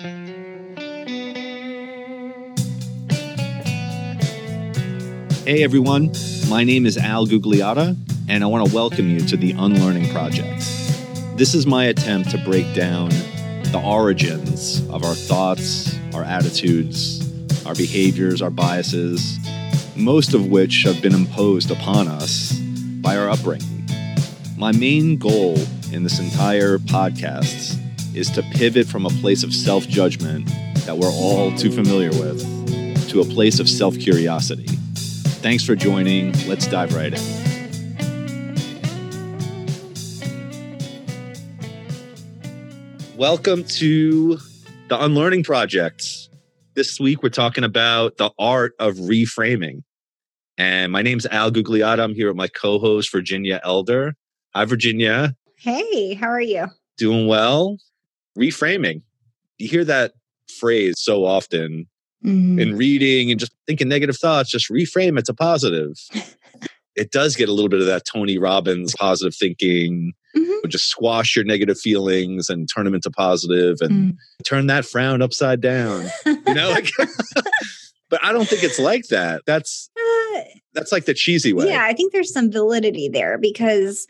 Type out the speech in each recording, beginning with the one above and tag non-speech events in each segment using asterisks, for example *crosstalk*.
Hey everyone, my name is Al Gugliotta, and I want to welcome you to the Unlearning Project. This is my attempt to break down the origins of our thoughts, our attitudes, our behaviors, our biases, most of which have been imposed upon us by our upbringing. My main goal in this entire podcast is to pivot from a place of self judgment that we're all too familiar with to a place of self curiosity. Thanks for joining. Let's dive right in. Welcome to the Unlearning Project. This week, we're talking about the art of reframing. And my name's Al Gugliotta. I'm here with my co host, Virginia Elder. Hi, Virginia. Hey, how are you? Doing well. Reframing. You hear that phrase so often Mm-hmm. in reading and just thinking negative thoughts, just reframe it to positive. *laughs* it does get a little bit of that Tony Robbins positive thinking. Mhm. Just squash your negative feelings and turn them into positive and Mm. turn that frown upside down. You know, like, *laughs* but I don't think it's like that. That's Uh, that's like the cheesy way. yeah, I think there's some validity there because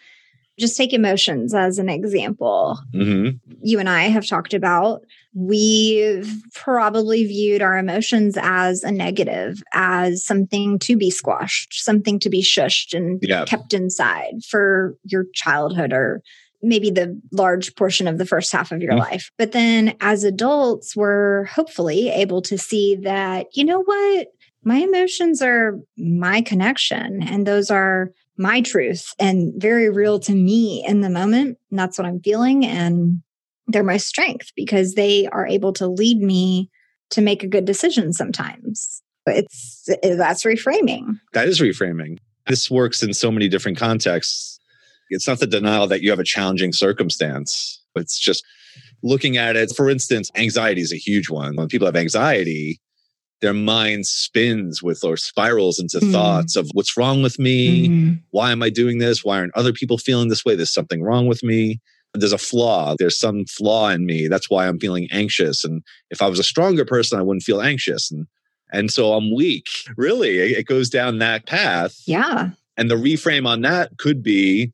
just take emotions as an example. hmm You and I have talked about we've probably viewed our emotions as a negative, as something to be squashed, something to be shushed and Yeah. kept inside for your childhood or maybe the large portion of the first half of your Mhm. life. But then as adults, we're hopefully able to see that, you know what? My emotions are my connection and those are my truth and very real to me in the moment. And that's what I'm feeling. And they're my strength because they are able to lead me to make a good decision sometimes. It's that's reframing. That is reframing. This works in so many different contexts. It's not the denial that you have a challenging circumstance. It's just looking at it. For instance, anxiety is a huge one. When people have anxiety, their mind spins with or spirals into Mm. thoughts of what's wrong with me? Why am I doing this? Why aren't other people feeling this way? There's something wrong with me. There's a flaw. There's some flaw in me. That's why I'm feeling anxious. And if I was a stronger person, I wouldn't feel anxious. And and so I'm weak. Really, it goes down that path. Yeah. And the reframe on that could be,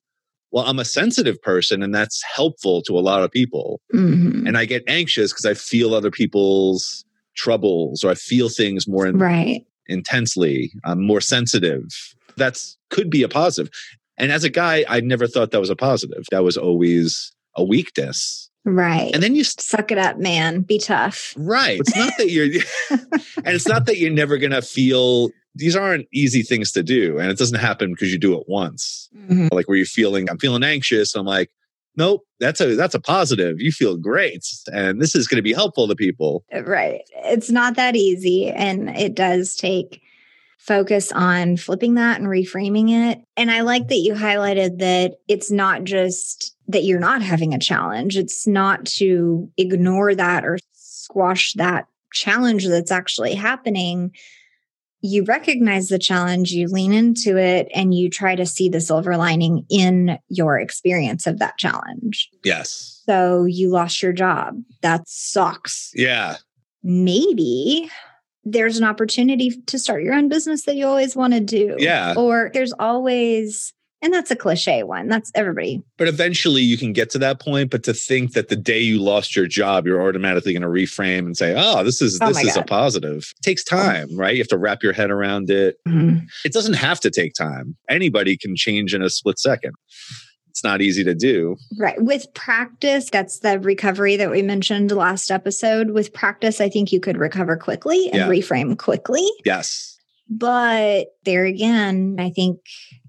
well, I'm a sensitive person, and that's helpful to a lot of people. Mhm. And I get anxious because I feel other people's troubles or I feel things more in, Right. intensely. I'm more sensitive. That's could be a positive. And as a guy, I never thought that was a positive. That was always a weakness. Right. And then you st- suck it up, man. Be tough. right. It's not that you're *laughs* and it's not that you're never gonna feel these aren't easy things to do. And it doesn't happen because you do it once. Mhm. Like where you're feeling, I'm feeling anxious. I'm like, nope, that's a that's a positive. You feel great. And this is gonna be helpful to people. Uh, right. It's not that easy. And it does take focus on flipping that and reframing it. And I like that you highlighted that it's not just that you're not having a challenge, it's not to ignore that or squash that challenge that's actually happening. You recognize the challenge, you lean into it, and you try to see the silver lining in your experience of that challenge. Yes. So you lost your job. That sucks Yeah. maybe there's an opportunity to start your own business that you always want to do. Yeah. Or there's always, and that's a cliche one. That's everybody. But eventually you can get to that point. But to think that the day you lost your job, you're automatically going to reframe and say, oh, this is Oh this is a positive. It takes time, mm. right? You have to wrap your head around it. Mm-hmm. It doesn't have to take time. Anybody can change in a split second. It's not easy to do. Right. With practice, that's the recovery that we mentioned last episode. With practice, I think you could recover quickly and Yeah. reframe quickly. Yes. But there again, I think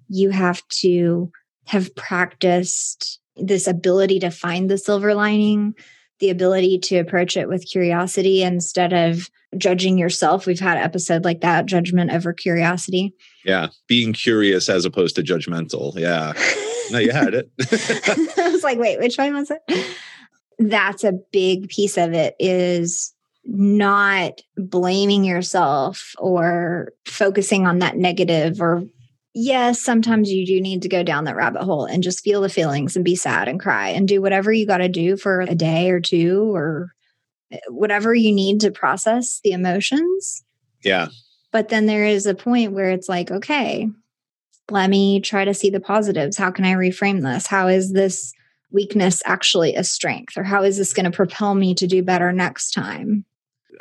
you have to have practiced this ability to find the silver lining, the ability to approach it with curiosity instead of judging yourself. We've had an episode like that, judgment over curiosity. Yeah. Being curious as opposed to judgmental. Yeah. *laughs* No, you had it. *laughs* I was like, wait, which one was it? That's a big piece of it is not blaming yourself or focusing on that negative or yes, sometimes you do need to go down that rabbit hole and just feel the feelings and be sad and cry and do whatever you got to do for a day or two or eh, whatever you need to process the emotions. Yeah. But then there is a point where it's like, okay, let me try to see the positives. How can I reframe this? How is this weakness actually a strength? Or how is this going to propel me to do better next time?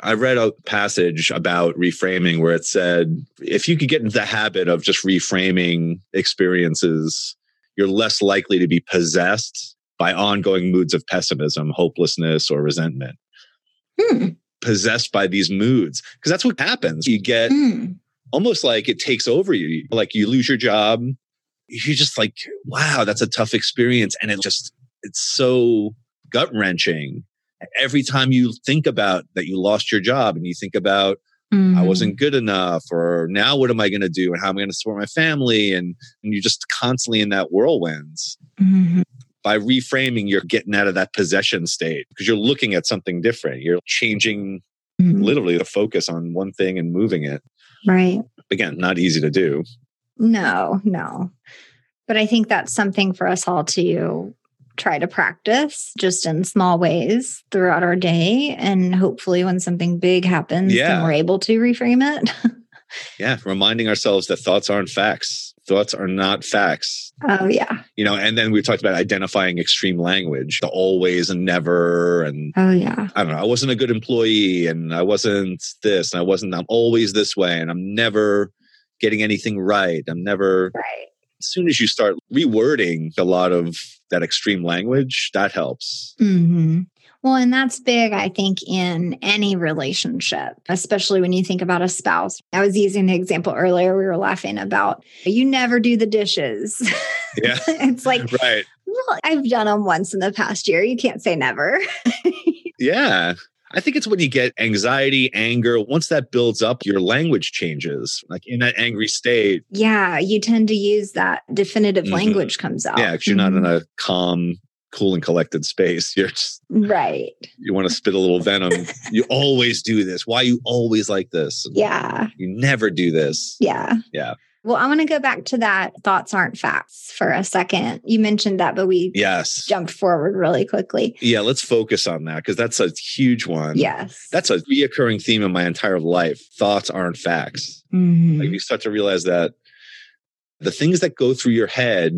I read a passage about reframing where it said if you could get into the habit of just reframing experiences, you're less likely to be possessed by ongoing moods of pessimism, hopelessness, or resentment. Hmm. Possessed by these moods. Because that's what happens. You get Hmm. almost like it takes over you. Like you lose your job. You're just like, wow, that's a tough experience. And it just, it's so gut wrenching. Every time you think about that you lost your job and you think about, I Mhm. wasn't good enough, or now what am I going to do? And how am I going to support my family? And, and you're just constantly in that whirlwind. Mhm. By reframing, you're getting out of that possession state because you're looking at something different. You're changing Mhm. literally the focus on one thing and moving it. Right. Again, not easy to do. No, no. But I think that's something for us all to try to practice just in small ways throughout our day. And hopefully, when something big happens, Yeah. then we're able to reframe it. Yeah, reminding ourselves that thoughts aren't facts. Thoughts are not facts. oh, yeah. You know, and then we talked about identifying extreme language, the always and never and Oh, yeah. I don't know, I wasn't a good employee and I wasn't this and I wasn't I'm always this way and I'm never getting anything right. I'm never Right. As soon as you start rewording a lot of that extreme language, that helps. hmm Well, and that's big, I think, in any relationship, especially when you think about a spouse. I was using the example earlier. We were laughing about you never do the dishes. *laughs* Yeah. it's like, *laughs* Right. well, I've done them once in the past year. You can't say never. *laughs* Yeah. I think it's when you get anxiety, anger, once that builds up, your language changes. Like in that angry state, yeah, you tend to use that definitive Mhm. language comes out. yeah, because you're not in Mhm. a calm, cool, and collected space. *laughs* You're just, right. you want to spit a little venom. *laughs* you always do this. Why you always like this? Yeah. You never do this. Yeah. Yeah. Well, I want to go back to that thoughts aren't facts for a second. You mentioned that, but we Yes. jumped forward really quickly. Yeah, let's focus on that because that's a huge one. Yes. That's a reoccurring theme in my entire life. Thoughts aren't facts. Mhm. Like you start to realize that the things that go through your head.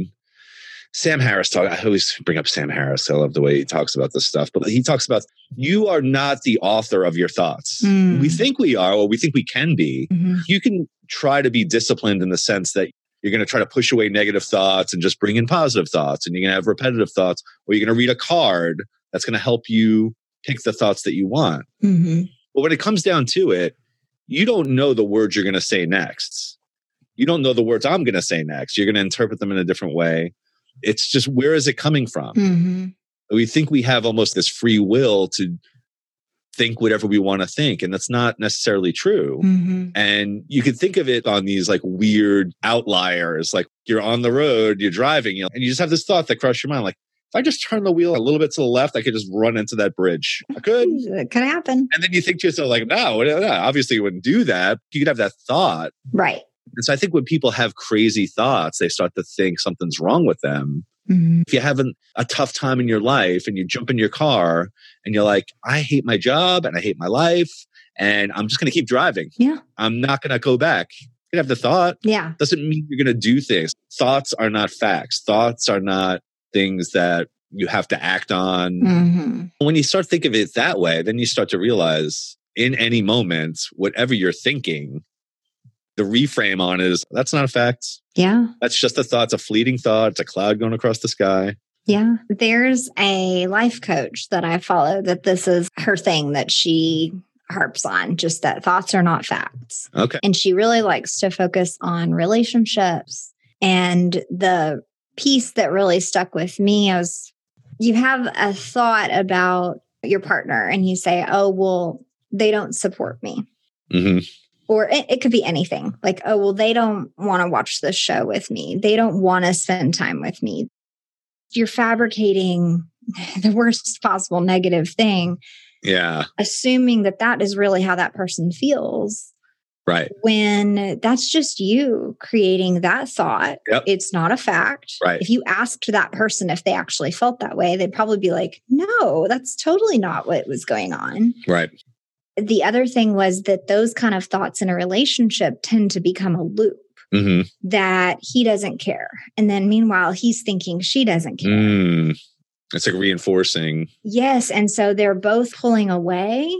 Sam Harris talk. I always bring up Sam Harris. I love the way he talks about this stuff. But he talks about you are not the author of your thoughts. Mm. We think we are, or we think we can be. Mhm. You can try to be disciplined in the sense that you're going to try to push away negative thoughts and just bring in positive thoughts, and you're going to have repetitive thoughts, or you're going to read a card that's going to help you pick the thoughts that you want. Mhm. But when it comes down to it, you don't know the words you're going to say next. You don't know the words I'm going to say next. You're going to interpret them in a different way. It's just where is it coming from? Mhm. We think we have almost this free will to think whatever we want to think, and that's not necessarily true. Mhm. And you can think of it on these like weird outliers, like you're on the road, you're driving, you know, and you just have this thought that crosses your mind, like, if I just turn the wheel a little bit to the left, I could just run into that bridge. I *laughs* could. It could happen. And then you think to yourself, like, no, no, obviously you wouldn't do that. You could have that thought. Right. And so I think when people have crazy thoughts, they start to think something's wrong with them. Mhm. If you're having a tough time in your life and you jump in your car and you're like, I hate my job and I hate my life and I'm just going to keep driving. Yeah. I'm not going to go back. You have the thought. Yeah. Doesn't mean you're going to do things. Thoughts are not facts. Thoughts are not things that you have to act on. Mhm. When you start thinking of it that way, then you start to realize in any moment, whatever you're thinking, the reframe on is that's not a fact. Yeah. That's just a thought. It's a fleeting thought. It's a cloud going across the sky. Yeah. There's a life coach that I follow that this is her thing that she harps on, just that thoughts are not facts. Okay. And she really likes to focus on relationships. And the piece that really stuck with me was you have a thought about your partner and you say, oh, well, they don't support me. hmm Or it, it could be anything like, oh, well, they don't want to watch this show with me. They don't want to spend time with me. You're fabricating *laughs* the worst possible negative thing, Yeah. assuming that that is really how that person feels Right. when that's just you creating that thought. Yep. It's not a fact. Right. If you asked that person if they actually felt that way, they'd probably be like, no, that's totally not what was going on. Right. The other thing was that those kind of thoughts in a relationship tend to become a loop hmm that he doesn't care. And then meanwhile, he's thinking she doesn't care. Mm. It's like reinforcing. Yes. And so they're both pulling away.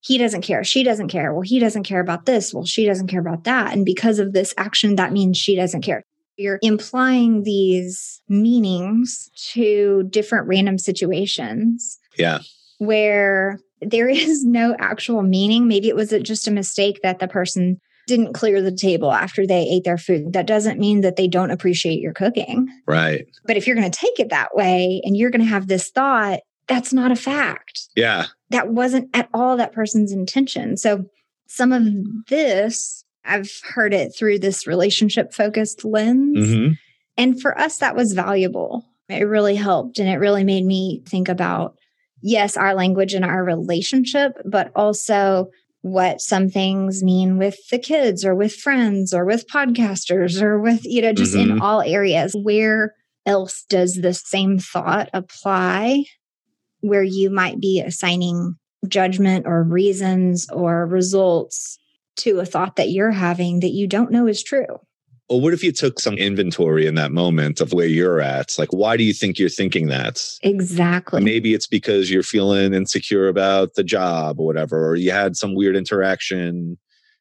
He doesn't care. She doesn't care. Well, he doesn't care about this. Well, she doesn't care about that. And because of this action, that means she doesn't care. You're implying these meanings to different random situations Yeah. where there is no actual meaning. Maybe it was just a mistake that the person didn't clear the table after they ate their food. That doesn't mean that they don't appreciate your cooking. Right. But if you're going to take it that way and you're going to have this thought, that's not a fact. Yeah. That wasn't at all that person's intention. So some of this, I've heard it through this relationship focused lens. hmm And for us, that was valuable. It really helped. And it really made me think about, yes, our language and our relationship, but also what some things mean with the kids or with friends or with podcasters or with, you know, just in mm-hmm. all areas. Where else does the same thought apply where you might be assigning judgment or reasons or results to a thought that you're having that you don't know is true? Well, what if you took some inventory in that moment of where you're at? Like, why do you think you're thinking that? Exactly. Maybe it's because you're feeling insecure about the job or whatever, or you had some weird interaction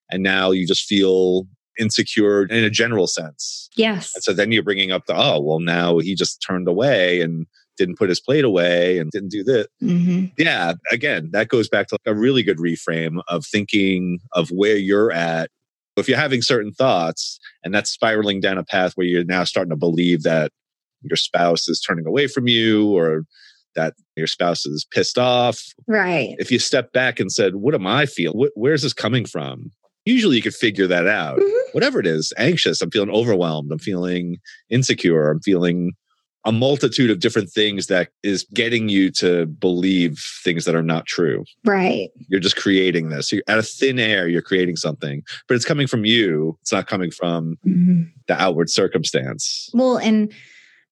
and now you just feel insecure in a general sense. Yes. And so then you're bringing up the, oh, well, now he just turned away and didn't put his plate away and didn't do this. hmm Yeah, again, that goes back to a really good reframe of thinking of where you're at. If you're having certain thoughts and that's spiraling down a path where you're now starting to believe that your spouse is turning away from you or that your spouse is pissed off, Right. if you step back and said, What am I feeling? Wh- Where's this coming from? Usually you could figure that out. Mhm. Whatever it is, anxious, I'm feeling overwhelmed, I'm feeling insecure, I'm feeling a multitude of different things that is getting you to believe things that are not true. Right. You're just creating this. You're out of thin air, you're creating something, but it's coming from you. It's not coming from Mhm. the outward circumstance. Well, and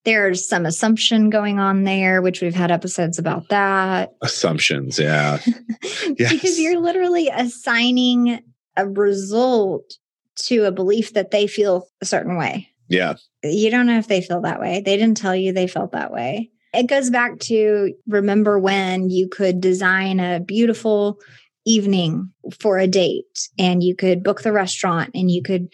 there's some assumption going on there, which we've had episodes about that. *laughs* Assumptions, yeah. *laughs* Yes. because you're literally assigning a result to a belief that they feel a certain way. Yeah. You don't know if they feel that way. They didn't tell you they felt that way. It goes back to remember when you could design a beautiful evening for a date and you could book the restaurant and you could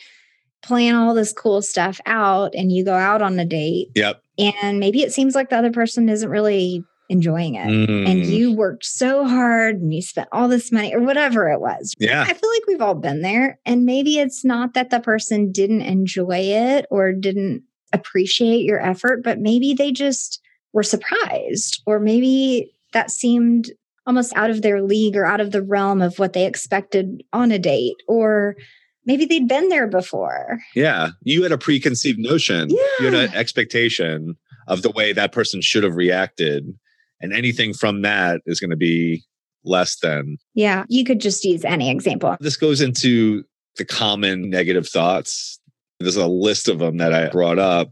plan all this cool stuff out and you go out on a date Yep. and maybe it seems like the other person isn't really enjoying it and Mm. you worked so hard and you spent all this money or whatever it was Yeah. I feel like we've all been there. And maybe it's not that the person didn't enjoy it or didn't appreciate your effort, but maybe they just were surprised, or maybe that seemed almost out of their league or out of the realm of what they expected on a date, or maybe they'd been there before. Yeah. You had a preconceived notion. You had an expectation of the way that person should have reacted. And anything from that is going to be less than. Yeah, you could just use any example. This goes into the common negative thoughts. There's a list of them that I brought up.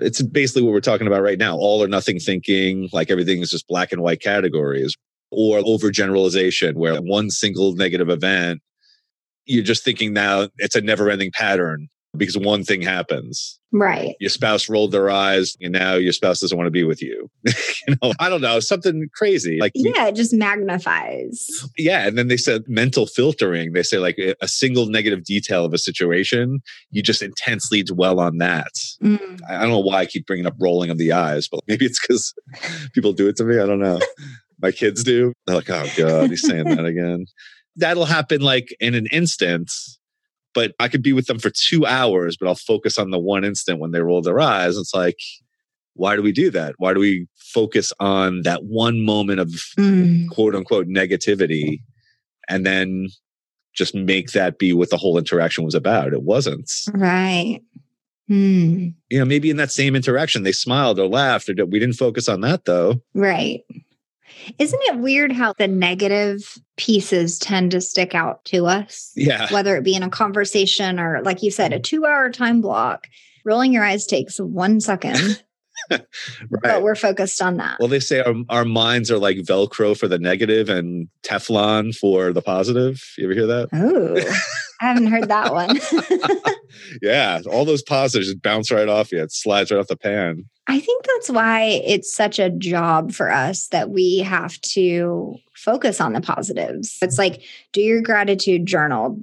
It's basically what we're talking about right now all or nothing thinking, like everything is just black and white categories, or overgeneralization, where one single negative event, you're just thinking now it's a never ending pattern because one thing happens. Right. Your spouse rolled their eyes and now your spouse doesn't want to be with you. *laughs* you know, I don't know, something crazy. Like Yeah, it just magnifies. yeah and then they said mental filtering they say like a single negative detail of a situation you just intensely dwell on that Mm. i don't know why i keep bringing up rolling of the eyes but maybe it's because *laughs* people do it to me i don't know *laughs* my kids do they're like oh god he's saying that again that'll happen like in an instant but i could be with them for two hours but i'll focus on the one instant when they roll their eyes it's like why do we do that why do we focus on that one moment of Mm. quote unquote negativity and then just make that be what the whole interaction was about. It wasn't. Right. Hmm. You know, maybe in that same interaction they smiled or laughed or we didn't focus on that though. Right. Isn't it weird how the negative pieces tend to stick out to us? Yeah. Whether it be in a conversation or, like you said, a two hour time block, rolling your eyes takes one second. *laughs* right. But we're focused on that. Well, they say our, our minds are like Velcro for the negative and Teflon for the positive. You ever hear that? Oh, *laughs* I haven't heard that one. *laughs* yeah. All those positives just bounce right off you. It slides right off the pan. I think that's why it's such a job for us that we have to focus on the positives. It's like do your gratitude journal,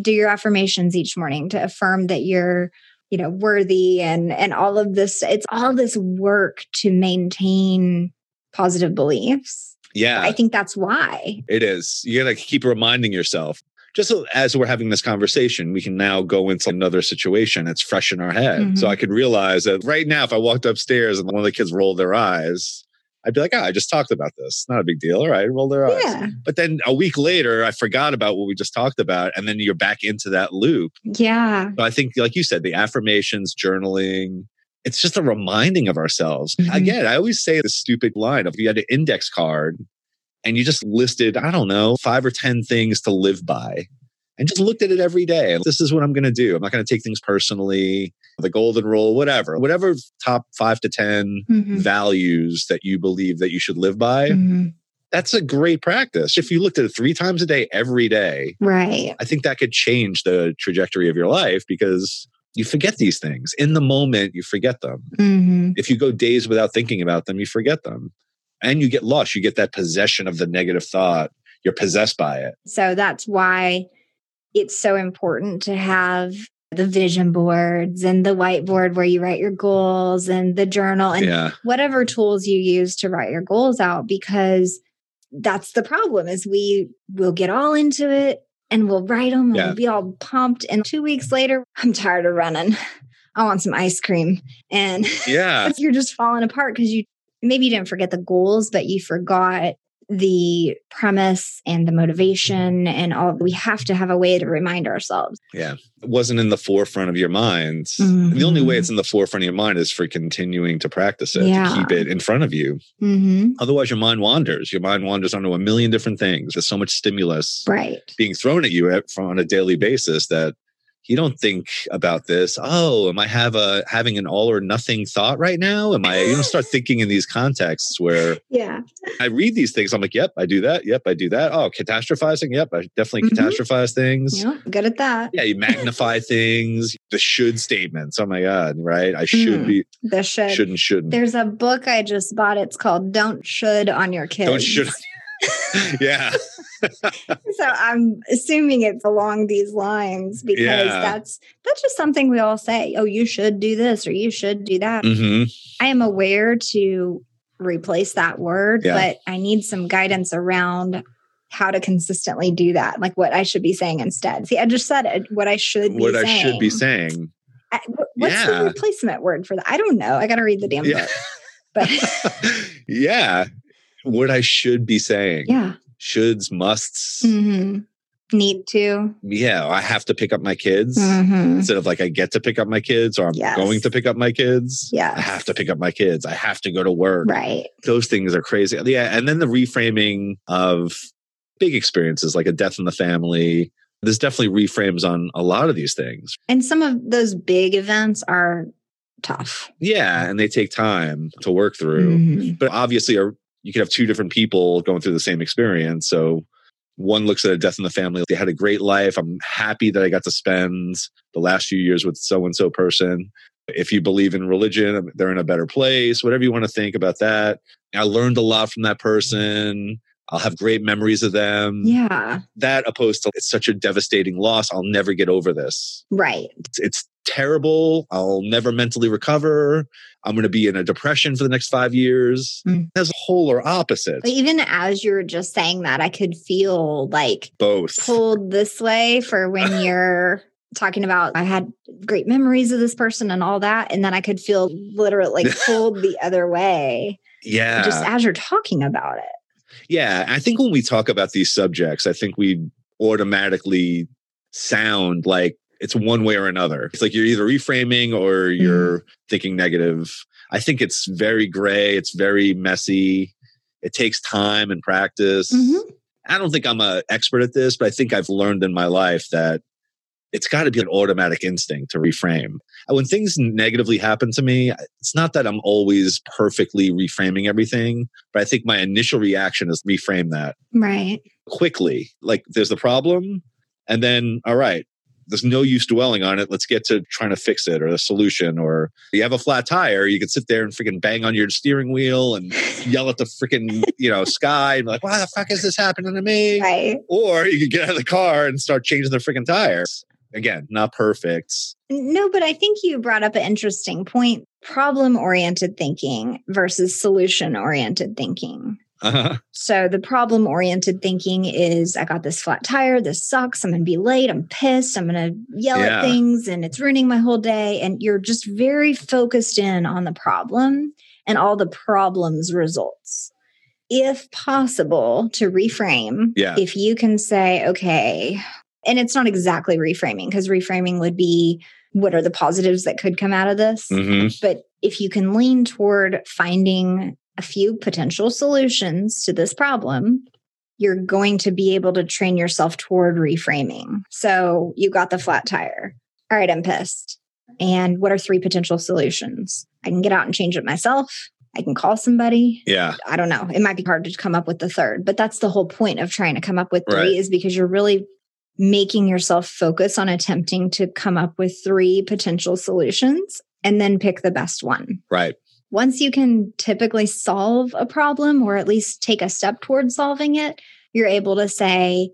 do your affirmations each morning to affirm that you're you know worthy and and all of this it's all this work to maintain positive beliefs. Yeah. I think that's why. It is. You gotta keep reminding yourself just so, as we're having this conversation, we can now go into another situation. It's fresh in our head. Mm-hmm. So I could realize that right now, if I walked upstairs and one of the kids rolled their eyes, I'd be like, oh, I just talked about this. Not a big deal. All right, roll their eyes. Yeah. But then a week later, I forgot about what we just talked about. And then you're back into that loop. Yeah. So I think, like you said, the affirmations, journaling, it's just a reminding of ourselves. Mm-hmm. Again, I always say the stupid line of you had an index card and you just listed, I don't know, five or 10 things to live by and just looked at it every day. This is what I'm going to do. I'm not going to take things personally, the golden rule, whatever, whatever top five to 10 mm-hmm. values that you believe that you should live by. Mm-hmm. That's a great practice. If you looked at it three times a day, every day, right? I think that could change the trajectory of your life because you forget these things in the moment. You forget them. Mm-hmm. If you go days without thinking about them, you forget them and you get lost. You get that possession of the negative thought. You're possessed by it. So that's why it's so important to have the vision boards and the whiteboard where you write your goals and the journal and yeah. whatever tools you use to write your goals out because that's the problem is we will get all into it and we'll write them and yeah. we'll be all pumped and 2 weeks later I'm tired of running. *laughs* I want some ice cream and yeah. *laughs* you're just falling apart because you maybe you didn't forget the goals, but you forgot the premise and the motivation and all we have to have a way to remind ourselves yeah it wasn't in the forefront of your mind mm-hmm. the only way it's in the forefront of your mind is for continuing to practice it yeah. to keep it in front of you mm-hmm. otherwise your mind wanders your mind wanders onto a million different things there's so much stimulus right being thrown at you at, on a daily basis that you don't think about this. Oh, am I have a having an all or nothing thought right now? Am I? You don't start thinking in these contexts where yeah, I read these things. I'm like, yep, I do that. Yep, I do that. Oh, catastrophizing. Yep, I definitely mm-hmm. catastrophize things. Yeah, good at that. Yeah, you magnify *laughs* things. The should statements. Oh my god, right? I should mm, be. The should shouldn't shouldn't. There's a book I just bought. It's called "Don't Should on Your Kids." Don't should. *laughs* yeah. *laughs* *laughs* so I'm assuming it's along these lines because yeah. that's that's just something we all say. Oh, you should do this or you should do that. Mm-hmm. I am aware to replace that word, yeah. but I need some guidance around how to consistently do that, like what I should be saying instead. See, I just said it, what I should be what saying. I should be saying. I, what's yeah. the replacement word for that? I don't know. I got to read the damn book. But *laughs* yeah, what I should be saying. Yeah shoulds, musts. Mm-hmm. Need to. Yeah, I have to pick up my kids mm-hmm. instead of like I get to pick up my kids or I'm yes. going to pick up my kids. Yeah, I have to pick up my kids. I have to go to work. Right. Those things are crazy. Yeah, and then the reframing of big experiences like a death in the family. There's definitely reframes on a lot of these things. And some of those big events are tough. Yeah, and they take time to work through. Mm-hmm. But obviously, are you could have two different people going through the same experience. So one looks at a death in the family. They had a great life. I'm happy that I got to spend the last few years with so and so person. If you believe in religion, they're in a better place, whatever you want to think about that. I learned a lot from that person. I'll have great memories of them. Yeah. That opposed to it's such a devastating loss. I'll never get over this. Right. It's, it's terrible. I'll never mentally recover. I'm going to be in a depression for the next five years. Mm. As polar opposite. But even as you were just saying that, I could feel like both pulled this way for when *laughs* you're talking about I had great memories of this person and all that. And then I could feel literally like *laughs* pulled the other way. Yeah. Just as you're talking about it. Yeah. I think when we talk about these subjects, I think we automatically sound like it's one way or another. It's like you're either reframing or you're mm. thinking negative. I think it's very gray, it's very messy. It takes time and practice. Mhm. I don't think I'm an expert at this, but I think I've learned in my life that it's got to be an automatic instinct to reframe. When things negatively happen to me, it's not that I'm always perfectly reframing everything, but I think my initial reaction is reframe that Right. quickly. Like there's the problem, and then, all right, there's no use dwelling on it. Let's get to trying to fix it or the solution. Or you have a flat tire, you can sit there and freaking bang on your steering wheel and *laughs* yell at the freaking, you know, sky and be like, why the fuck is this happening to me? Right. Or you could get out of the car and start changing the freaking tires. Again, not perfect. No, but I think you brought up an interesting point problem oriented thinking versus solution oriented thinking. Uh-huh. So the problem oriented thinking is I got this flat tire. This sucks. I'm going to be late. I'm pissed. I'm going to yell Yeah. at things and it's ruining my whole day. And you're just very focused in on the problem and all the problem's results. If possible, to reframe, Yeah. if you can say, okay, and it's not exactly reframing because reframing would be what are the positives that could come out of this? hmm But if you can lean toward finding a few potential solutions to this problem, you're going to be able to train yourself toward reframing. So you got the flat tire. All right, I'm pissed. And what are three potential solutions? I can get out and change it myself. I can call somebody. Yeah. I don't know. It might be hard to come up with the third, but that's the whole point of trying to come up with three Right. is because you're really making yourself focus on attempting to come up with three potential solutions and then pick the best one. Right. Once you can typically solve a problem or at least take a step towards solving it, you're able to say,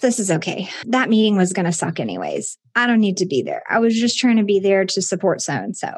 this is okay. That meeting was going to suck anyways. I don't need to be there. I was just trying to be there to support so and so.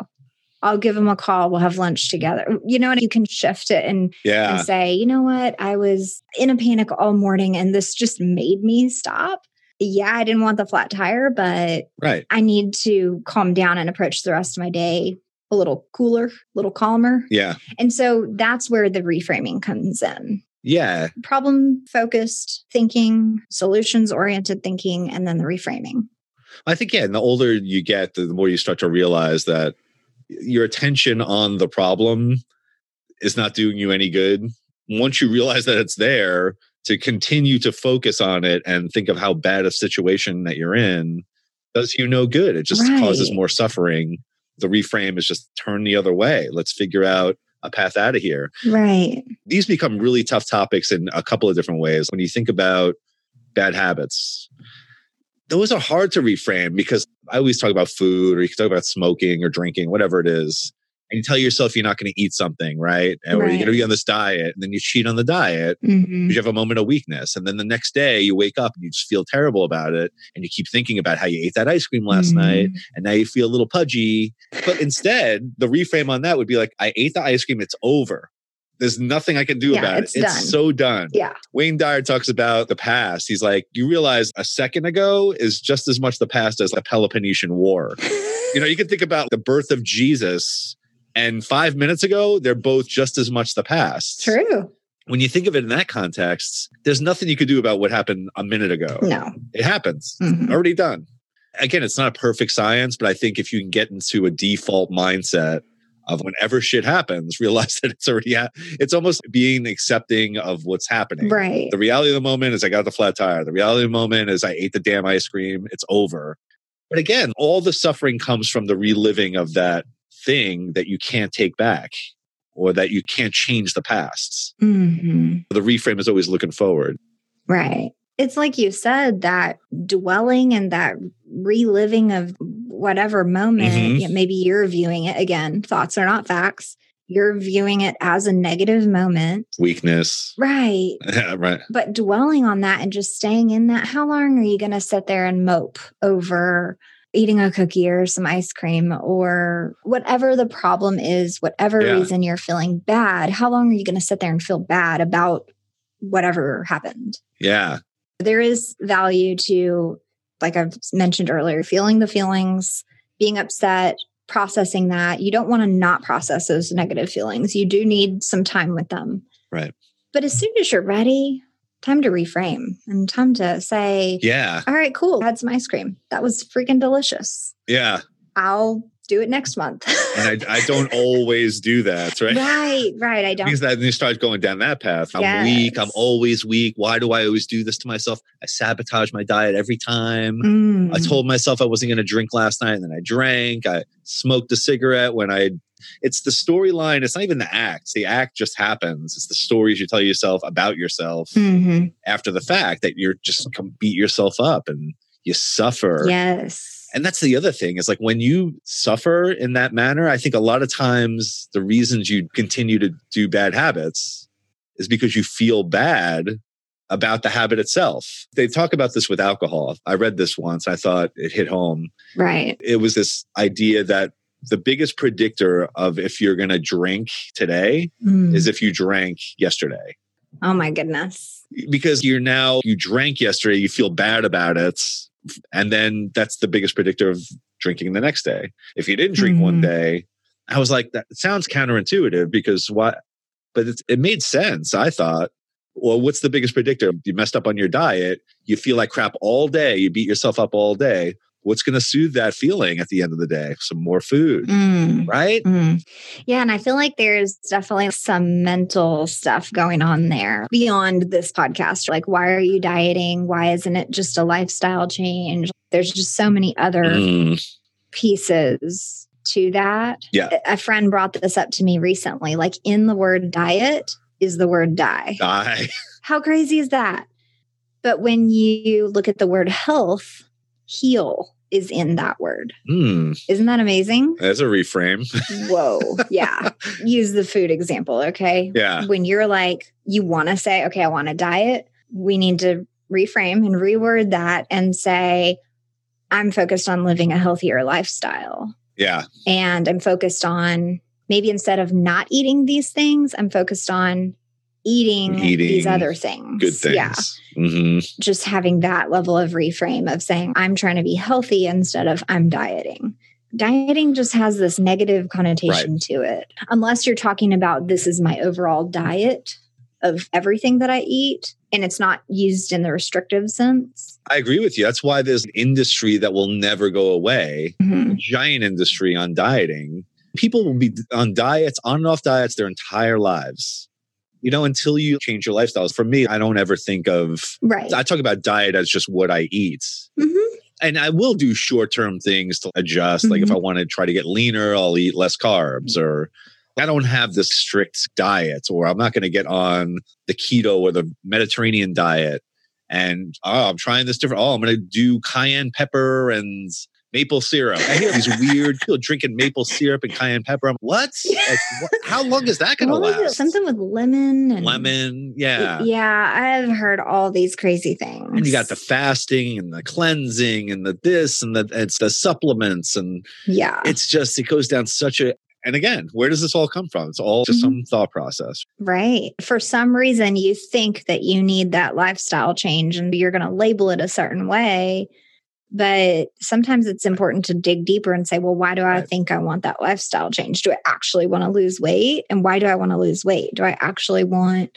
I'll give them a call. We'll have lunch together. You know, and you can shift it and Yeah. and say, you know what, I was in a panic all morning and this just made me stop. Yeah, I didn't want the flat tire, but Right. I need to calm down and approach the rest of my day a little cooler, a little calmer. Yeah. And so that's where the reframing comes in. Yeah. Problem focused thinking, solutions oriented thinking, and then the reframing. I think, yeah, and the older you get, the more you start to realize that your attention on the problem is not doing you any good. Once you realize that it's there, to continue to focus on it and think of how bad a situation that you're in does you no good. It just causes more suffering. The reframe is just turn the other way. Let's figure out a path out of here Right. these become really tough topics in a couple of different ways. When you think about bad habits, those are hard to reframe because I always talk about food or you can talk about smoking or drinking, whatever it is. And you tell yourself you're not going to eat something, right? Or you're going to be on this diet and then you cheat on the diet Mhm. you have a moment of weakness. And then the next day you wake up and you just feel terrible about it. And you keep thinking about how you ate that ice cream last Mhm. night and now you feel a little pudgy. But instead, the reframe on that would be like, I ate the ice cream, it's over. There's nothing I can do Yeah, about it's it. done. It's so done. Yeah. Wayne Dyer talks about the past. He's like, you realize a second ago is just as much the past as the Peloponnesian War. You know, you can think about the birth of Jesus, and five minutes ago, they're both just as much the past. True. When you think of it in that context, there's nothing you could do about what happened a minute ago. No. It happens Mhm. already done. Again, it's not a perfect science, but I think if you can get into a default mindset of whenever shit happens, *laughs* realize that it's already ha- it's almost being accepting of what's happening. Right. The reality of the moment is I got the flat tire. The reality of the moment is I ate the damn ice cream. It's over. But again, all the suffering comes from the reliving of that thing that you can't take back or that you can't change the past. hmm The reframe is always looking forward. Right. It's like you said, that dwelling and that reliving of whatever moment, Mhm. yeah, maybe you're viewing it again. Thoughts are not facts. You're viewing it as a negative moment. Weakness. Right. *laughs* Yeah, right. But dwelling on that and just staying in that, how long are you going to sit there and mope over eating a cookie or some ice cream or whatever the problem is, whatever Yeah. reason you're feeling bad? How long are you going to sit there and feel bad about whatever happened? Yeah. there is value to like i've mentioned earlier feeling the feelings being upset processing that you don't want to not process those negative feelings you do need some time with them Right. but as soon as you're ready time to reframe and time to say Yeah. all right cool I had some ice cream that was freaking delicious Yeah. i'll do it next month. *laughs* and I, I *laughs* don't always do that, right? right, right. I don't. Because then you start going down that path. I'm yes. weak. I'm always weak. Why do I always do this to myself? I sabotage my diet every time. Mm. I told myself I wasn't going to drink last night, and then I drank. I smoked a cigarette when I. It's the storyline. It's not even the act. The act just happens. It's the stories you tell yourself about yourself mm-hmm. after the fact that you're just beat yourself up and you suffer. Yes and that's the other thing is like when you suffer in that manner, I think a lot of times the reasons you continue to do bad habits is because you feel bad about the habit itself. They talk about this with alcohol. I read this once. I thought it hit home. Right. It was this idea that the biggest predictor of if you're going to drink today mm. is if you drank yesterday. Oh my goodness. Because you're now, you drank yesterday, you feel bad about it and then that's the biggest predictor of drinking the next day. If you didn't drink mm-hmm. one day, I was like, that sounds counterintuitive because what? But it made sense. I thought, well, what's the biggest predictor? You messed up on your diet. You feel like crap all day. You beat yourself up all day what's going to soothe that feeling at the end of the day? Some more food, mm. right? Mm. Yeah. And I feel like there's definitely some mental stuff going on there beyond this podcast. Like, why are you dieting? Why isn't it just a lifestyle change? There's just so many other mm. pieces to that. Yeah. A friend brought this up to me recently. Like, in the word diet is the word die. Die. *laughs* How crazy is that? But when you look at the word health, heal is in that word. Mm. Isn't that amazing? That's a reframe. Whoa. Yeah. *laughs* Use the food example. Okay. Yeah. When you're like, you want to say, okay, I want a diet, we need to reframe and reword that and say, I'm focused on living a healthier lifestyle. Yeah. And I'm focused on maybe instead of not eating these things, I'm focused on eating, eating these other things. Good things. Yeah. Mm-hmm. Just having that level of reframe of saying, I'm trying to be healthy instead of I'm dieting. Dieting just has this negative connotation right. to it. Unless you're talking about this is my overall diet of everything that I eat and it's not used in the restrictive sense. I agree with you. That's why there's an industry that will never go away, mm-hmm. giant industry on dieting. People will be on diets, on and off diets their entire lives you know, until you change your lifestyles. For me, I don't ever think of, right. I talk about diet as just what I eat. Mm-hmm. And I will do short term things to adjust. Mm-hmm. Like if mm-hmm. I want to try to get leaner, I'll eat less carbs or I don't have this strict diet or I'm not going to get on the keto or the Mediterranean diet. And oh, I'm trying this different. Oh, I'm going to do cayenne pepper and maple syrup. I hear these weird people drinking maple syrup and cayenne pepper. I'm what? Like, what? How long is that *laughs* going to last? Something with lemon and lemon. Yeah, yeah. I've heard all these crazy things. And you got the fasting and the cleansing and the this and the it's the supplements and yeah, it's just it goes down such a and again, where does this all come from? It's all just mm-hmm. some thought process. Right. For some reason, you think that you need that lifestyle change and you're going to label it a certain way. But sometimes it's important to dig deeper and say, well, why do I think I want that lifestyle change? Do I actually want to lose weight? And why do I want to lose weight? Do I actually want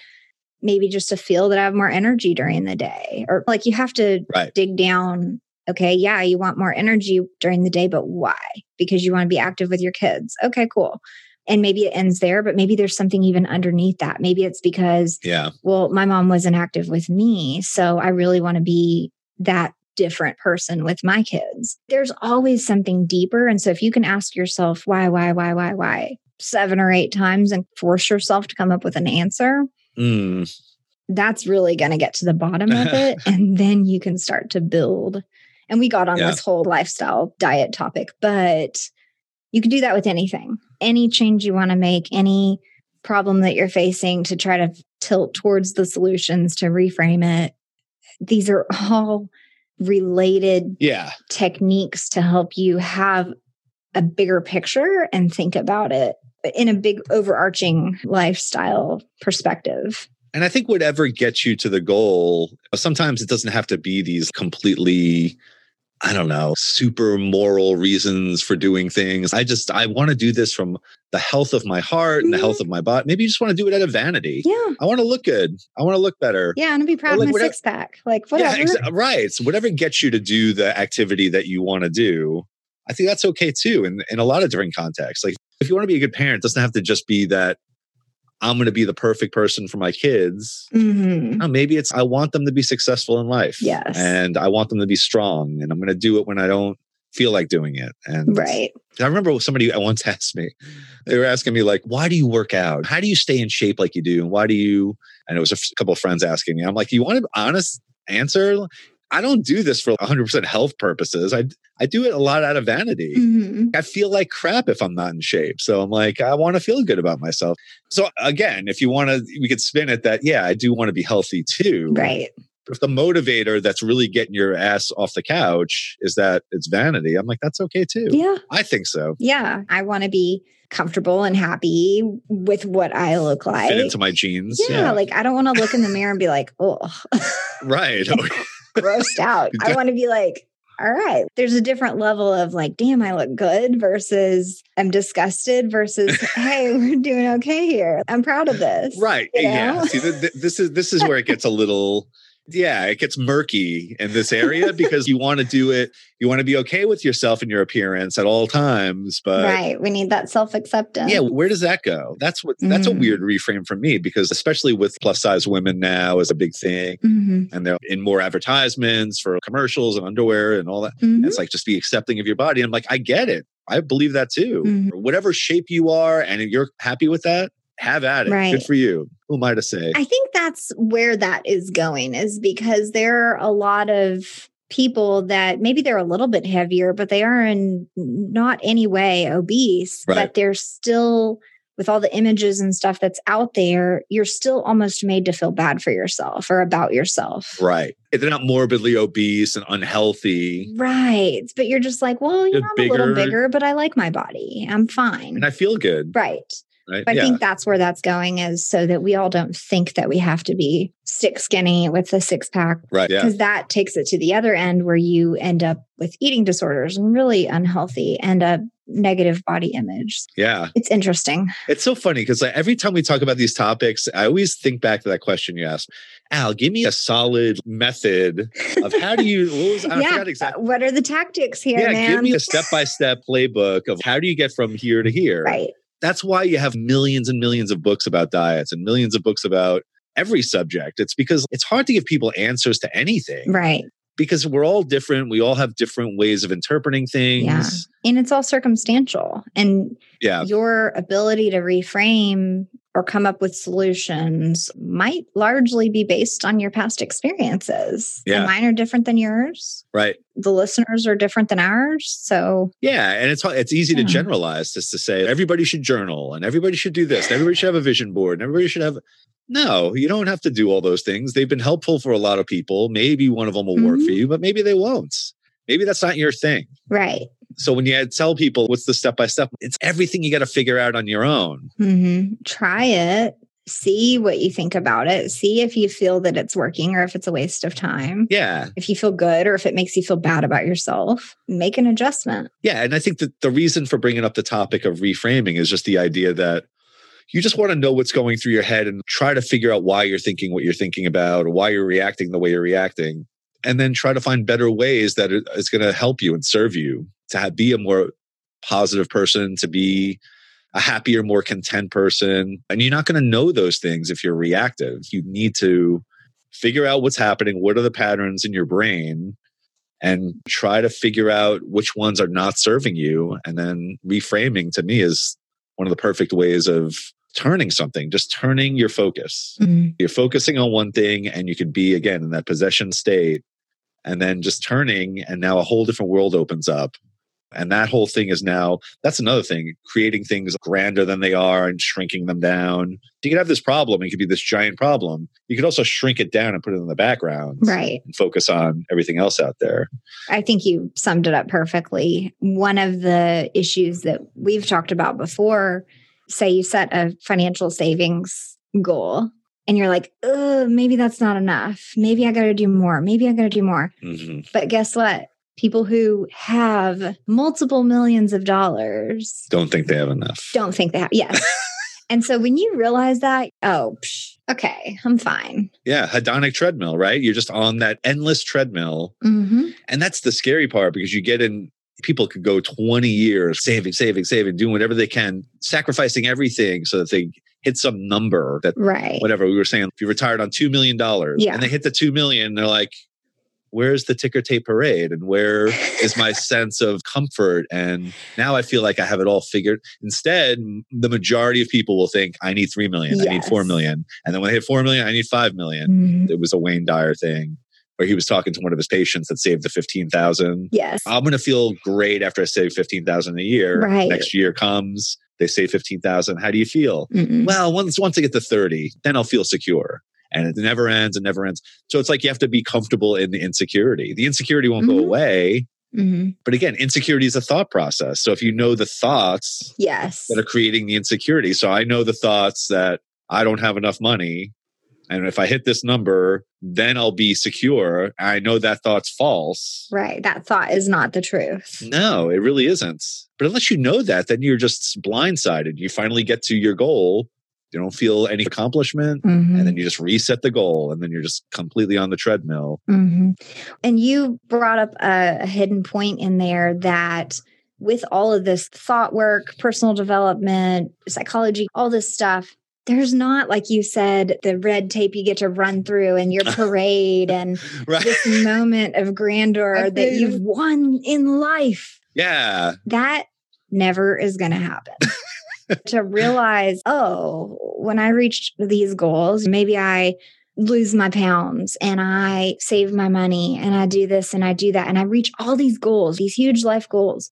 maybe just to feel that I have more energy during the day? Or like you have to right. dig down. Okay, yeah, you want more energy during the day, but why? Because you want to be active with your kids. Okay, cool and maybe it ends there but maybe there's something even underneath that maybe it's because yeah well my mom wasn't active with me so i really want to be that different person with my kids. There's always something deeper. And so if you can ask yourself, why, why, why, why, why, seven or eight times and force yourself to come up with an answer, mm. that's really going to get to the bottom of it. *laughs* and then you can start to build. And we got on yeah. this whole lifestyle diet topic, but you can do that with anything. Any change you want to make, any problem that you're facing to try to tilt towards the solutions to reframe it. These are all related yeah. techniques to help you have a bigger picture and think about it in a big overarching lifestyle perspective. And I think whatever gets you to the goal, sometimes it doesn't have to be these completely I don't know, super moral reasons for doing things. I just, I want to do this from the health of my heart and the health mm-hmm. of my body. Maybe you just want to do it out of vanity. Yeah. I want to look good. I want to look better. Yeah. And be proud like, of my whatever, six pack. Like, whatever. Yeah, exa- right. So, whatever gets you to do the activity that you want to do, I think that's okay too in, in a lot of different contexts. Like if you want to be a good parent, it doesn't have to just be that I'm going to be the perfect person for my kids. Mhm. No, maybe it's I want them to be successful in life. Yes. And I want them to be strong. And I'm going to do it when I don't feel like doing it. And Right. I remember somebody once *laughs* asked me, they were asking me, like, why do you work out? How do you stay in shape like you do? And why do you? And it was a couple of friends asking me. I'm like, you want an honest answer? I don't do this for 100% health purposes. I, I do it a lot out of vanity. Mhm. I feel like crap if I'm not in shape. So I'm like, I want to feel good about myself. So again, if you want to, we could spin it that, yeah, I do want to be healthy too. Right. If the motivator that's really getting your ass off the couch is that it's vanity, I'm like, that's okay too. Yeah. I think so. Yeah. I want to be comfortable and happy with what I look like. Fit into my jeans. yeah, like I don't want to look in the mirror and be like, *laughs* *laughs* oh, right. Grossed out. I want to be like, all right, there's a different level of like, damn, I look good versus I'm disgusted versus, *laughs* hey, we're doing okay here. I'm proud of this. right. you Yeah. See, th- th- this is this is where it gets a little yeah, it gets murky in this area because you want to do it, you want to be okay with yourself and your appearance at all times, but right. We need that self acceptance. yeah, where does that go? That's what that's a Mm. weird reframe for me because especially with plus size women now is a big thing Mhm. and they're in more advertisements for commercials and underwear and all that. Mhm. It's like just be accepting of your body. I'm like, I get it. I believe that too. Mhm. Whatever shape you are and you're happy with that, have at it. Right. Good for you. Who am I to say? I think that's where that is going, is because there are a lot of people that maybe they're a little bit heavier, but they are in not any way obese, Right. but they're still with all the images and stuff that's out there, you're still almost made to feel bad for yourself or about yourself. right. If they're not morbidly obese and unhealthy. Right. But you're just like, well, you know, I'm a little bigger, but I like my body. I'm fine. And I feel good. right. Right. I yeah. think that's where that's going is so that we all don't think that we have to be stick skinny with a six pack right. Yeah. because that takes it to the other end where you end up with eating disorders and really unhealthy and a negative body image. Yeah. It's interesting. It's so funny because like, every time we talk about these topics, I always think back to that question you asked. Al, give me a solid method of how do you, what was, I *laughs* yeah. exactly. Uh, what are the tactics here, Yeah, man? give me a step by step playbook of how do you get from here to here. right. That's why you have millions and millions of books about diets and millions of books about every subject. It's because it's hard to give people answers to anything Right. Because we're all different. We all have different ways of interpreting things. Yeah. And it's all circumstantial. And Yeah. your ability to reframe or come up with solutions might largely be based on your past experiences. Yeah. And mine are different than yours. Right. The listeners are different than ours. So, Yeah, and it's it's easy to generalize just to say everybody should journal and everybody should do this and everybody should have a vision board and everybody should have. No, you don't have to do all those things. They've been helpful for a lot of people. Maybe one of them will work for Mhm. you, but maybe they won't. Maybe that's not your thing. right. So when you tell people what's the step by step, it's everything you got to figure out on your own. hmm Try it. See what you think about it. See if you feel that it's working or if it's a waste of time. Yeah, If you feel good or if it makes you feel bad about yourself, make an adjustment. yeah, and I think that the reason for bringing up the topic of reframing is just the idea that you just want to know what's going through your head and try to figure out why you're thinking what you're thinking about or why you're reacting the way you're reacting and then try to find better ways that it's going to help you and serve you to have, be a more positive person to be a happier more content person and you're not going to know those things if you're reactive. You need to figure out what's happening what are the patterns in your brain and try to figure out which ones are not serving you and then reframing to me is one of the perfect ways of turning something just turning your focus. Mm-hmm. You're focusing on one thing and you can be again in that possession state and then just turning and now a whole different world opens up. And that whole thing is now that's another thing creating things grander than they are and shrinking them down. You could have this problem it could be this giant problem. You could also shrink it down and put it in the background Right. and focus on everything else out there. I think you summed it up perfectly. One of the issues that we've talked about before, say you set a financial savings goal and you're like, oh, maybe that's not enough. Maybe I got to do more. Maybe I got to do more. Mhm. But guess what? People who have multiple millions of dollars don't think they have enough don't think they have. Yes. *laughs* and so when you realize that, oh, psh, okay, I'm fine. yeah hedonic treadmill right you're just on that endless treadmill hmm and that's the scary part because you get in people could go 20 years saving, saving, saving, doing whatever they can, sacrificing everything so that they hit some number that right. whatever we were saying. If you retired on $2 million Yeah. and they hit the 2 million, they're like, where's the ticker tape parade and where is my *laughs* sense of comfort and now i feel like i have it all figured instead the majority of people will think i need 3 million i need 4 Yes. and then when i hit 4 million i need 5 million Mhm. it was a wayne dyer thing where he was talking to one of his patients that saved the 15000 Yes. i'm going to feel great after i save 15000 a year Right. next year comes they save 15000 how do you feel Mm-mm. well, once once I get to 30, then I'll feel secure. And it never ends and never ends. So it's like you have to be comfortable in the insecurity. The insecurity won't go Mhm. away. Mhm. But again, insecurity is a thought process. So if you know the thoughts Yes. that are creating the insecurity, so I know the thoughts that I don't have enough money. And if I hit this number, then I'll be secure. I know that thought's false. Right. That thought is not the truth. No, it really isn't. But unless you know that, then you're just blindsided. You finally get to your goal. You don't feel any accomplishment. Mhm. and then you just reset the goal and then you're just completely on the treadmill hmm And you brought up a, a hidden point in there that with all of this thought work, personal development, psychology, all this stuff, there's not, like you said, the red tape you get to run through and your *laughs* parade and right this moment of grandeur I that you've won in life. yeah That never is going to happen. *laughs* to realize, oh, when I reached these goals, maybe I lose my pounds and I save my money and I do this and I do that and I reach all these goals, these huge life goals.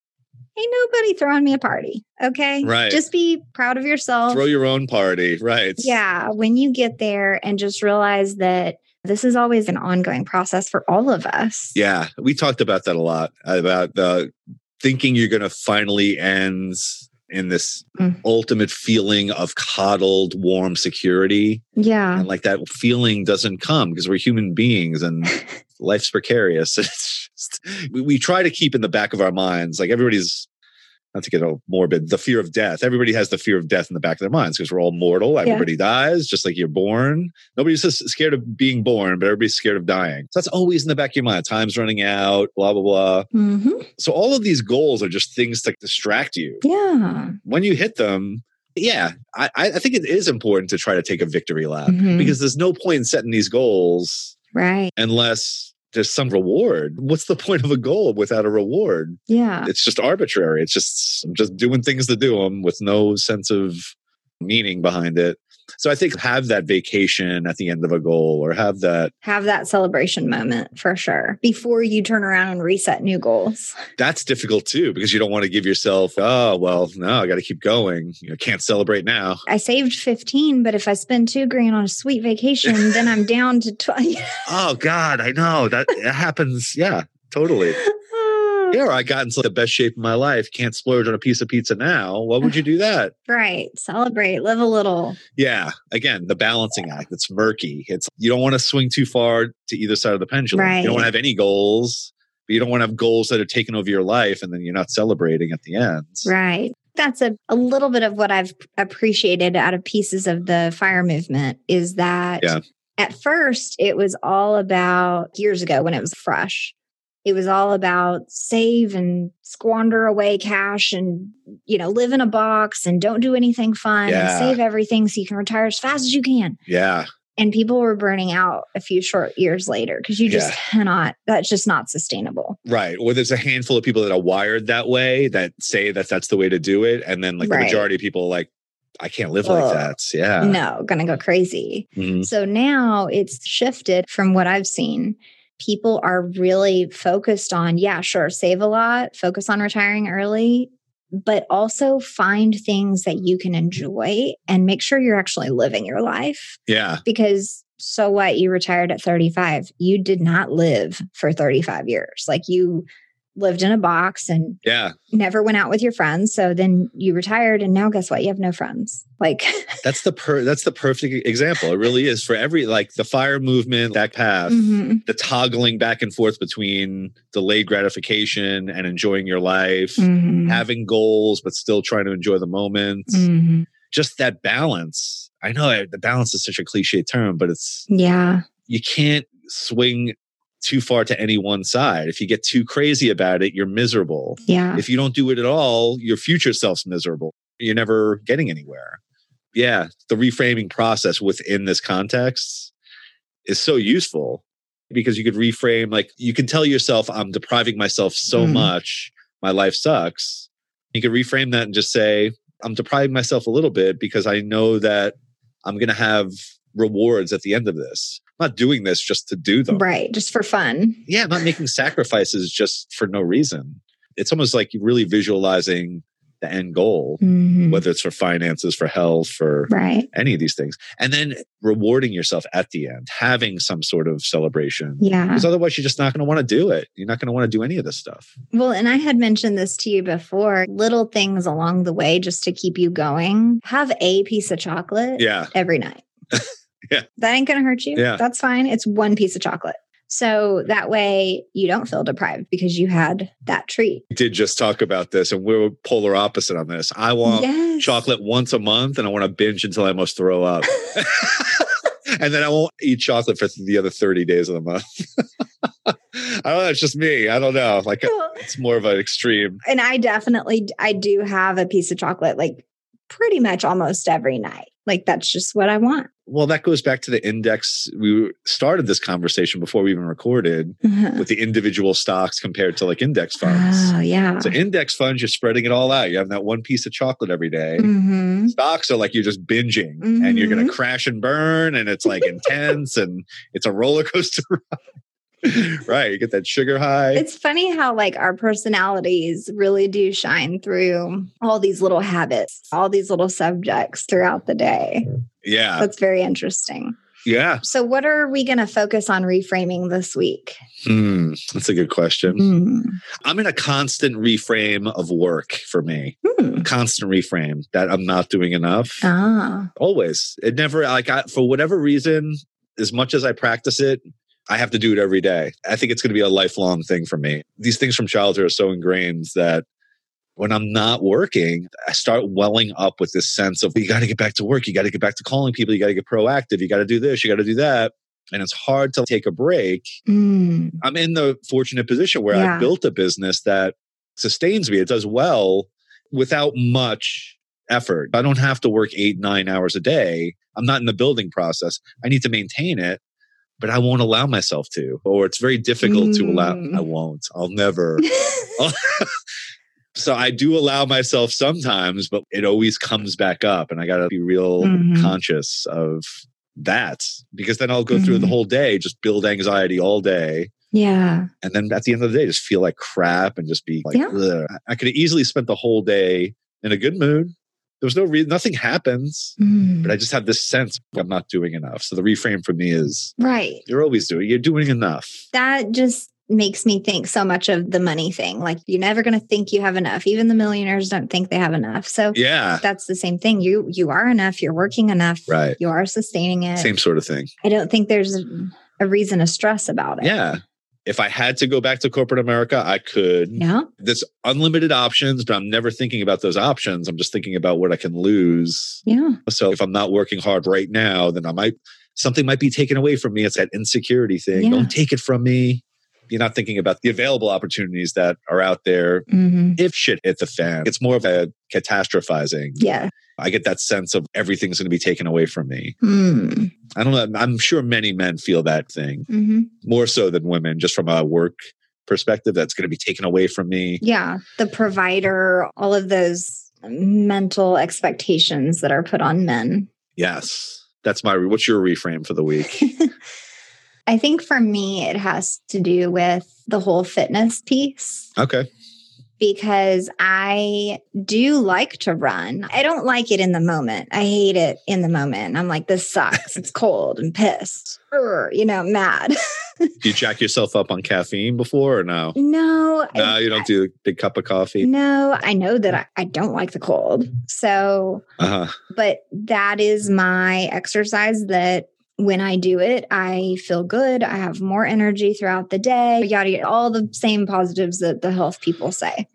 Ain't nobody throwing me a party. Okay. Right. Just be proud of yourself. throw your own party right yeah. When you get there and just realize that this is always an ongoing process for all of us. yeah we talked about that a lot about the thinking you're going to finally end in this Mm. ultimate feeling of coddled warm security Yeah. and like that feeling doesn't come because we're human beings and *laughs* life's precarious *laughs* it's just *laughs* we, we try to keep in the back of our minds like everybody's not to get all morbid the fear of death. Everybody has the fear of death in the back of their minds because we're all mortal. Everybody dies just like you're born. Nobody's just scared of being born but everybody's scared of dying. So that's always in the back of your mind. Time's running out blah blah blah. Hmm so all of these goals are just things to distract you. Yeah. when you hit them yeah i, I think it is important to try to take a victory lap Mhm. because there's no point in setting these goals Right. unless there's some reward. What's the point of a goal without a reward? Yeah. It's just arbitrary. It's just I'm just doing things to do them with no sense of meaning behind it. So I think have that vacation at the end of a goal or have that have that celebration moment for sure before you turn around and reset new goals. that's difficult too because you don't want to give yourself oh well no I got to keep going. You know, can't celebrate now. I saved 15, but if I spend two grand on a sweet vacation, *laughs* then I'm down to 20. *laughs* Oh god, I know that it happens. Yeah, totally. *laughs* Yeah, or I got into the best shape of my life. Can't splurge on a piece of pizza now. Why would you do that? right. Celebrate, live a little. Yeah. Again, the balancing act. It's murky. It's you don't want to swing too far to either side of the pendulum. Right. You don't want to have any goals, but you don't want to have goals that are taking over your life and then you're not celebrating at the end. Right. That's a, a little bit of what I've appreciated out of pieces of the fire movement is that Yeah. at first it was all about years ago when it was fresh. It was all about save and squander away cash and, you know, live in a box and don't do anything fun Yeah. and save everything so you can retire as fast as you can. Yeah. And people were burning out a few short years later because you just Yeah. cannot, that's just not sustainable. Right. Or there's a handful of people that are wired that way that say that that's the way to do it. And then like the Right. majority of people are like, I can't live like that. Yeah. No, gonna go crazy. Mhm. So now it's shifted from what I've seen. People are really focused on, yeah, sure, save a lot, focus on retiring early, but also find things that you can enjoy and make sure you're actually living your life. Yeah. Because so what? You retired at 35. You did not live for 35 years. Like you lived in a box and Yeah. never went out with your friends. So then you retired and now guess what? You have no friends. Like, *laughs* That's the per that's the perfect example. It really is for every like the fire movement, that path. mhm, the toggling back and forth between delayed gratification and enjoying your life, mhm, having goals, but still trying to enjoy the moment. mhm. Just that balance. I know the balance is such a cliche term, but it's Yeah. you can't swing too far to any one side. If you get too crazy about it, you're miserable. Yeah. If you don't do it at all, your future self's miserable. You're never getting anywhere. Yeah, the reframing process within this context is so useful because you could reframe like you can tell yourself I'm depriving myself so Mhm. much, my life sucks. You could reframe that and just say I'm depriving myself a little bit because I know that I'm going to have rewards at the end of this. Not doing this just to do them. Right. Just for fun. Yeah, not making sacrifices just for no reason. It's almost like really visualizing the end goal, Mhm. whether it's for finances, for health, for Right. any of these things. And then rewarding yourself at the end, having some sort of celebration. Yeah. Because otherwise, you're just not going to want to do it. You're not going to want to do any of this stuff. Well, and I had mentioned this to you before little things along the way just to keep you going. Have a piece of chocolate Yeah. every night. *laughs* Yeah. That ain't going to hurt you. Yeah. That's fine. It's one piece of chocolate. So that way you don't feel deprived because you had that treat. We did just talk about this, and we're polar opposite on this. I want yes. chocolate once a month, and I want to binge until I almost throw up. *laughs* *laughs* and then I won't eat chocolate for the other 30 days of the month. *laughs* I don't know. It's just me. I don't know. Like, it's more of an extreme. and I definitely I do have a piece of chocolate like pretty much almost every night. Like that's just what I want. Well, that goes back to the index. We started this conversation before we even recorded *laughs* with the individual stocks compared to like index funds. Oh yeah. So, index funds, you're spreading it all out. You have that one piece of chocolate every day. hmm Stocks are like you're just binging and you're going to crash and burn, and it's like intense and it's a roller coaster *laughs* ride. *laughs* right. You get that sugar high. It's funny how like our personalities really do shine through all these little habits, all these little subjects throughout the day. yeah. That's very interesting. Yeah. So what are we going to focus on reframing this week? Hmm. That's a good question. Hmm. I'm in a constant reframe of work for me. Hmm. Constant reframe that I'm not doing enough. Ah. Always. It never, like, I, for whatever reason, as much as I practice it, I have to do it every day. I think it's going to be a lifelong thing for me. These things from childhood are so ingrained that when I'm not working, I start welling up with this sense of you got to get back to work. You got to get back to calling people. You got to get proactive. You got to do this. You got to do that. And it's hard to take a break. Mm. I'm in the fortunate position where Yeah. I've built a business that sustains me. It does well without much effort. I don't have to work eight, nine hours a day. I'm not in the building process. I need to maintain it, but I won't allow myself to, or it's very difficult to allow. Mm. I won't. I'll never. *laughs* *laughs* so I do allow myself sometimes, but it always comes back up. And I got to be real Mhm. conscious of that because then I'll go through the Mhm. whole day, just build anxiety all day. yeah. And then at the end of the day, just feel like crap and just be like, Yeah. I could have easily spent the whole day in a good mood. There was no reason, nothing happens, Mm. but I just have this sense I'm not doing enough. So the reframe for me is right. you're always doing, you're doing enough. That just makes me think so much of the money thing. Like you're never going to think you have enough. Even the millionaires don't think they have enough. So Yeah. that's the same thing. You you are enough. You're working enough. Right. You are sustaining it. Same sort of thing. I don't think there's a, a reason to stress about it. Yeah. If I had to go back to corporate America, I could. Yeah. There's unlimited options, but I'm never thinking about those options. I'm just thinking about what I can lose. Yeah. So if I'm not working hard right now, then I might something might be taken away from me. It's that insecurity thing. Yeah. Don't take it from me. You're not thinking about the available opportunities that are out there hmm if shit hit the fan. It's more of a catastrophizing. Yeah. I get that sense of everything's going to be taken away from me. Mm. I don't know. I'm sure many men feel that thing hmm more so than women, just from a work perspective. That's going to be taken away from me. Yeah. The provider, all of those mental expectations that are put on men. Yes. That's my, what's your reframe for the week? *laughs* I think for me, it has to do with the whole fitness piece. Okay. Because I do like to run. I don't like it in the moment. I hate it in the moment. I'm like, this sucks. it's *laughs* cold and pissed. You know, mad. Do *laughs* you jack yourself up on caffeine before or no? no, I- No, you don't do a big cup of coffee. no, I know that I, I don't like the cold. So, Uh huh. but that is my exercise that when I do it, I feel good. I have more energy throughout the day. Yada, yada, all the same positives that the health people say.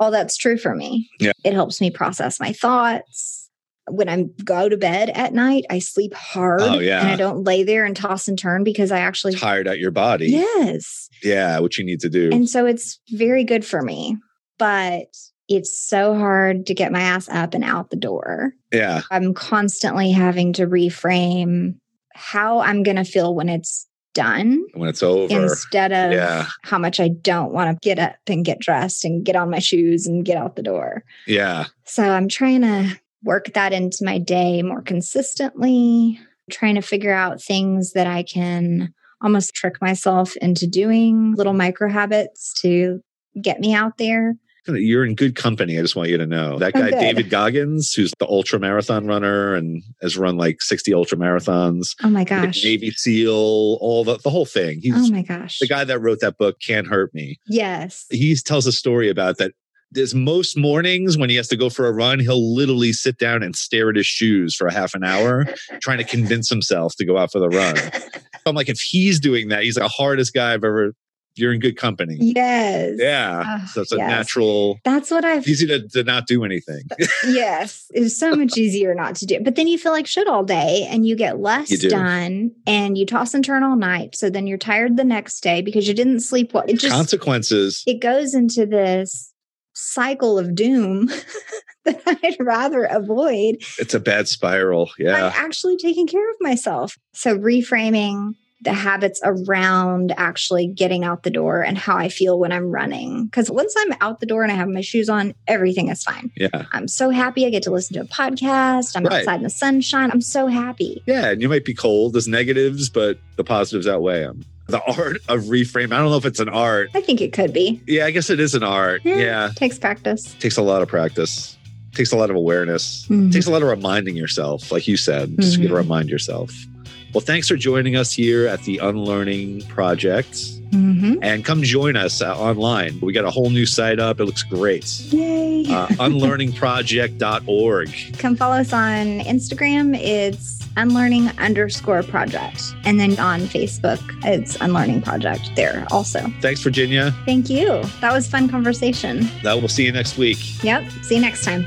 All that's true for me. Yeah. It helps me process my thoughts. when I go to bed at night, I sleep hard. Oh, yeah. And I don't lay there and toss and turn because I actually. Tired out your body. Yes. Yeah, what you need to do. And so it's very good for me. But it's so hard to get my ass up and out the door. yeah. I'm constantly having to reframe how I'm going to feel when it's done When it's over. instead of Yeah. how much I don't want to get up and get dressed and get on my shoes and get out the door. Yeah. So I'm trying to work that into my day more consistently, trying to figure out things that I can almost trick myself into doing, little micro habits to get me out there. You're in good company. I just want you to know that guy. David Goggins, who's the ultra marathon runner and has run like 60 ultra marathons, Oh my gosh. Navy SEAL, all the, the whole thing. He's Oh my gosh. the guy that wrote that book, Can't Hurt Me. Yes. He tells a story about that. There's most mornings when he has to go for a run, he'll literally sit down and stare at his shoes for a half an hour, trying to convince himself to go out for the run. *laughs* I'm like, if he's doing that, he's the hardest guy I've ever. You're in good company. Yes. Yeah. Ah, so it's a yes. natural, That's what I've easy to, to not do anything. yes, it's so *laughs* much easier not to do. But then you feel like shit all day and you get less You do. done and you toss and turn all night. So then you're tired the next day because you didn't sleep well. It just Consequences. it goes into this cycle of doom *laughs* that I'd rather avoid It's a bad spiral. by Yeah. actually taking care of myself. So reframing the habits around actually getting out the door and how I feel when I'm running. Because once I'm out the door and I have my shoes on, everything is fine. Yeah. I'm so happy I get to listen to a podcast. I'm Right. outside in the sunshine. I'm so happy. Yeah. And you might be cold. There's negatives, but the positives outweigh them. The art of reframe. I don't know if it's an art. I think it could be. Yeah, I guess it is an art. Yeah. Yeah. Takes practice. Takes a lot of practice. Takes a lot of awareness. Mhm. Takes a lot of reminding yourself, like you said. Just Mhm. to remind yourself. Well, thanks for joining us here at the Unlearning Project. Mhm. And come join us uh, online. We got a whole new site up. It looks great. Yay. Uh, *laughs* unlearningproject.org. Come follow us on Instagram. It's unlearning underscore project. And then on Facebook, it's unlearning project there also. Thanks, Virginia. Thank you. That was fun conversation. That we'll see you next week. Yep. See you next time.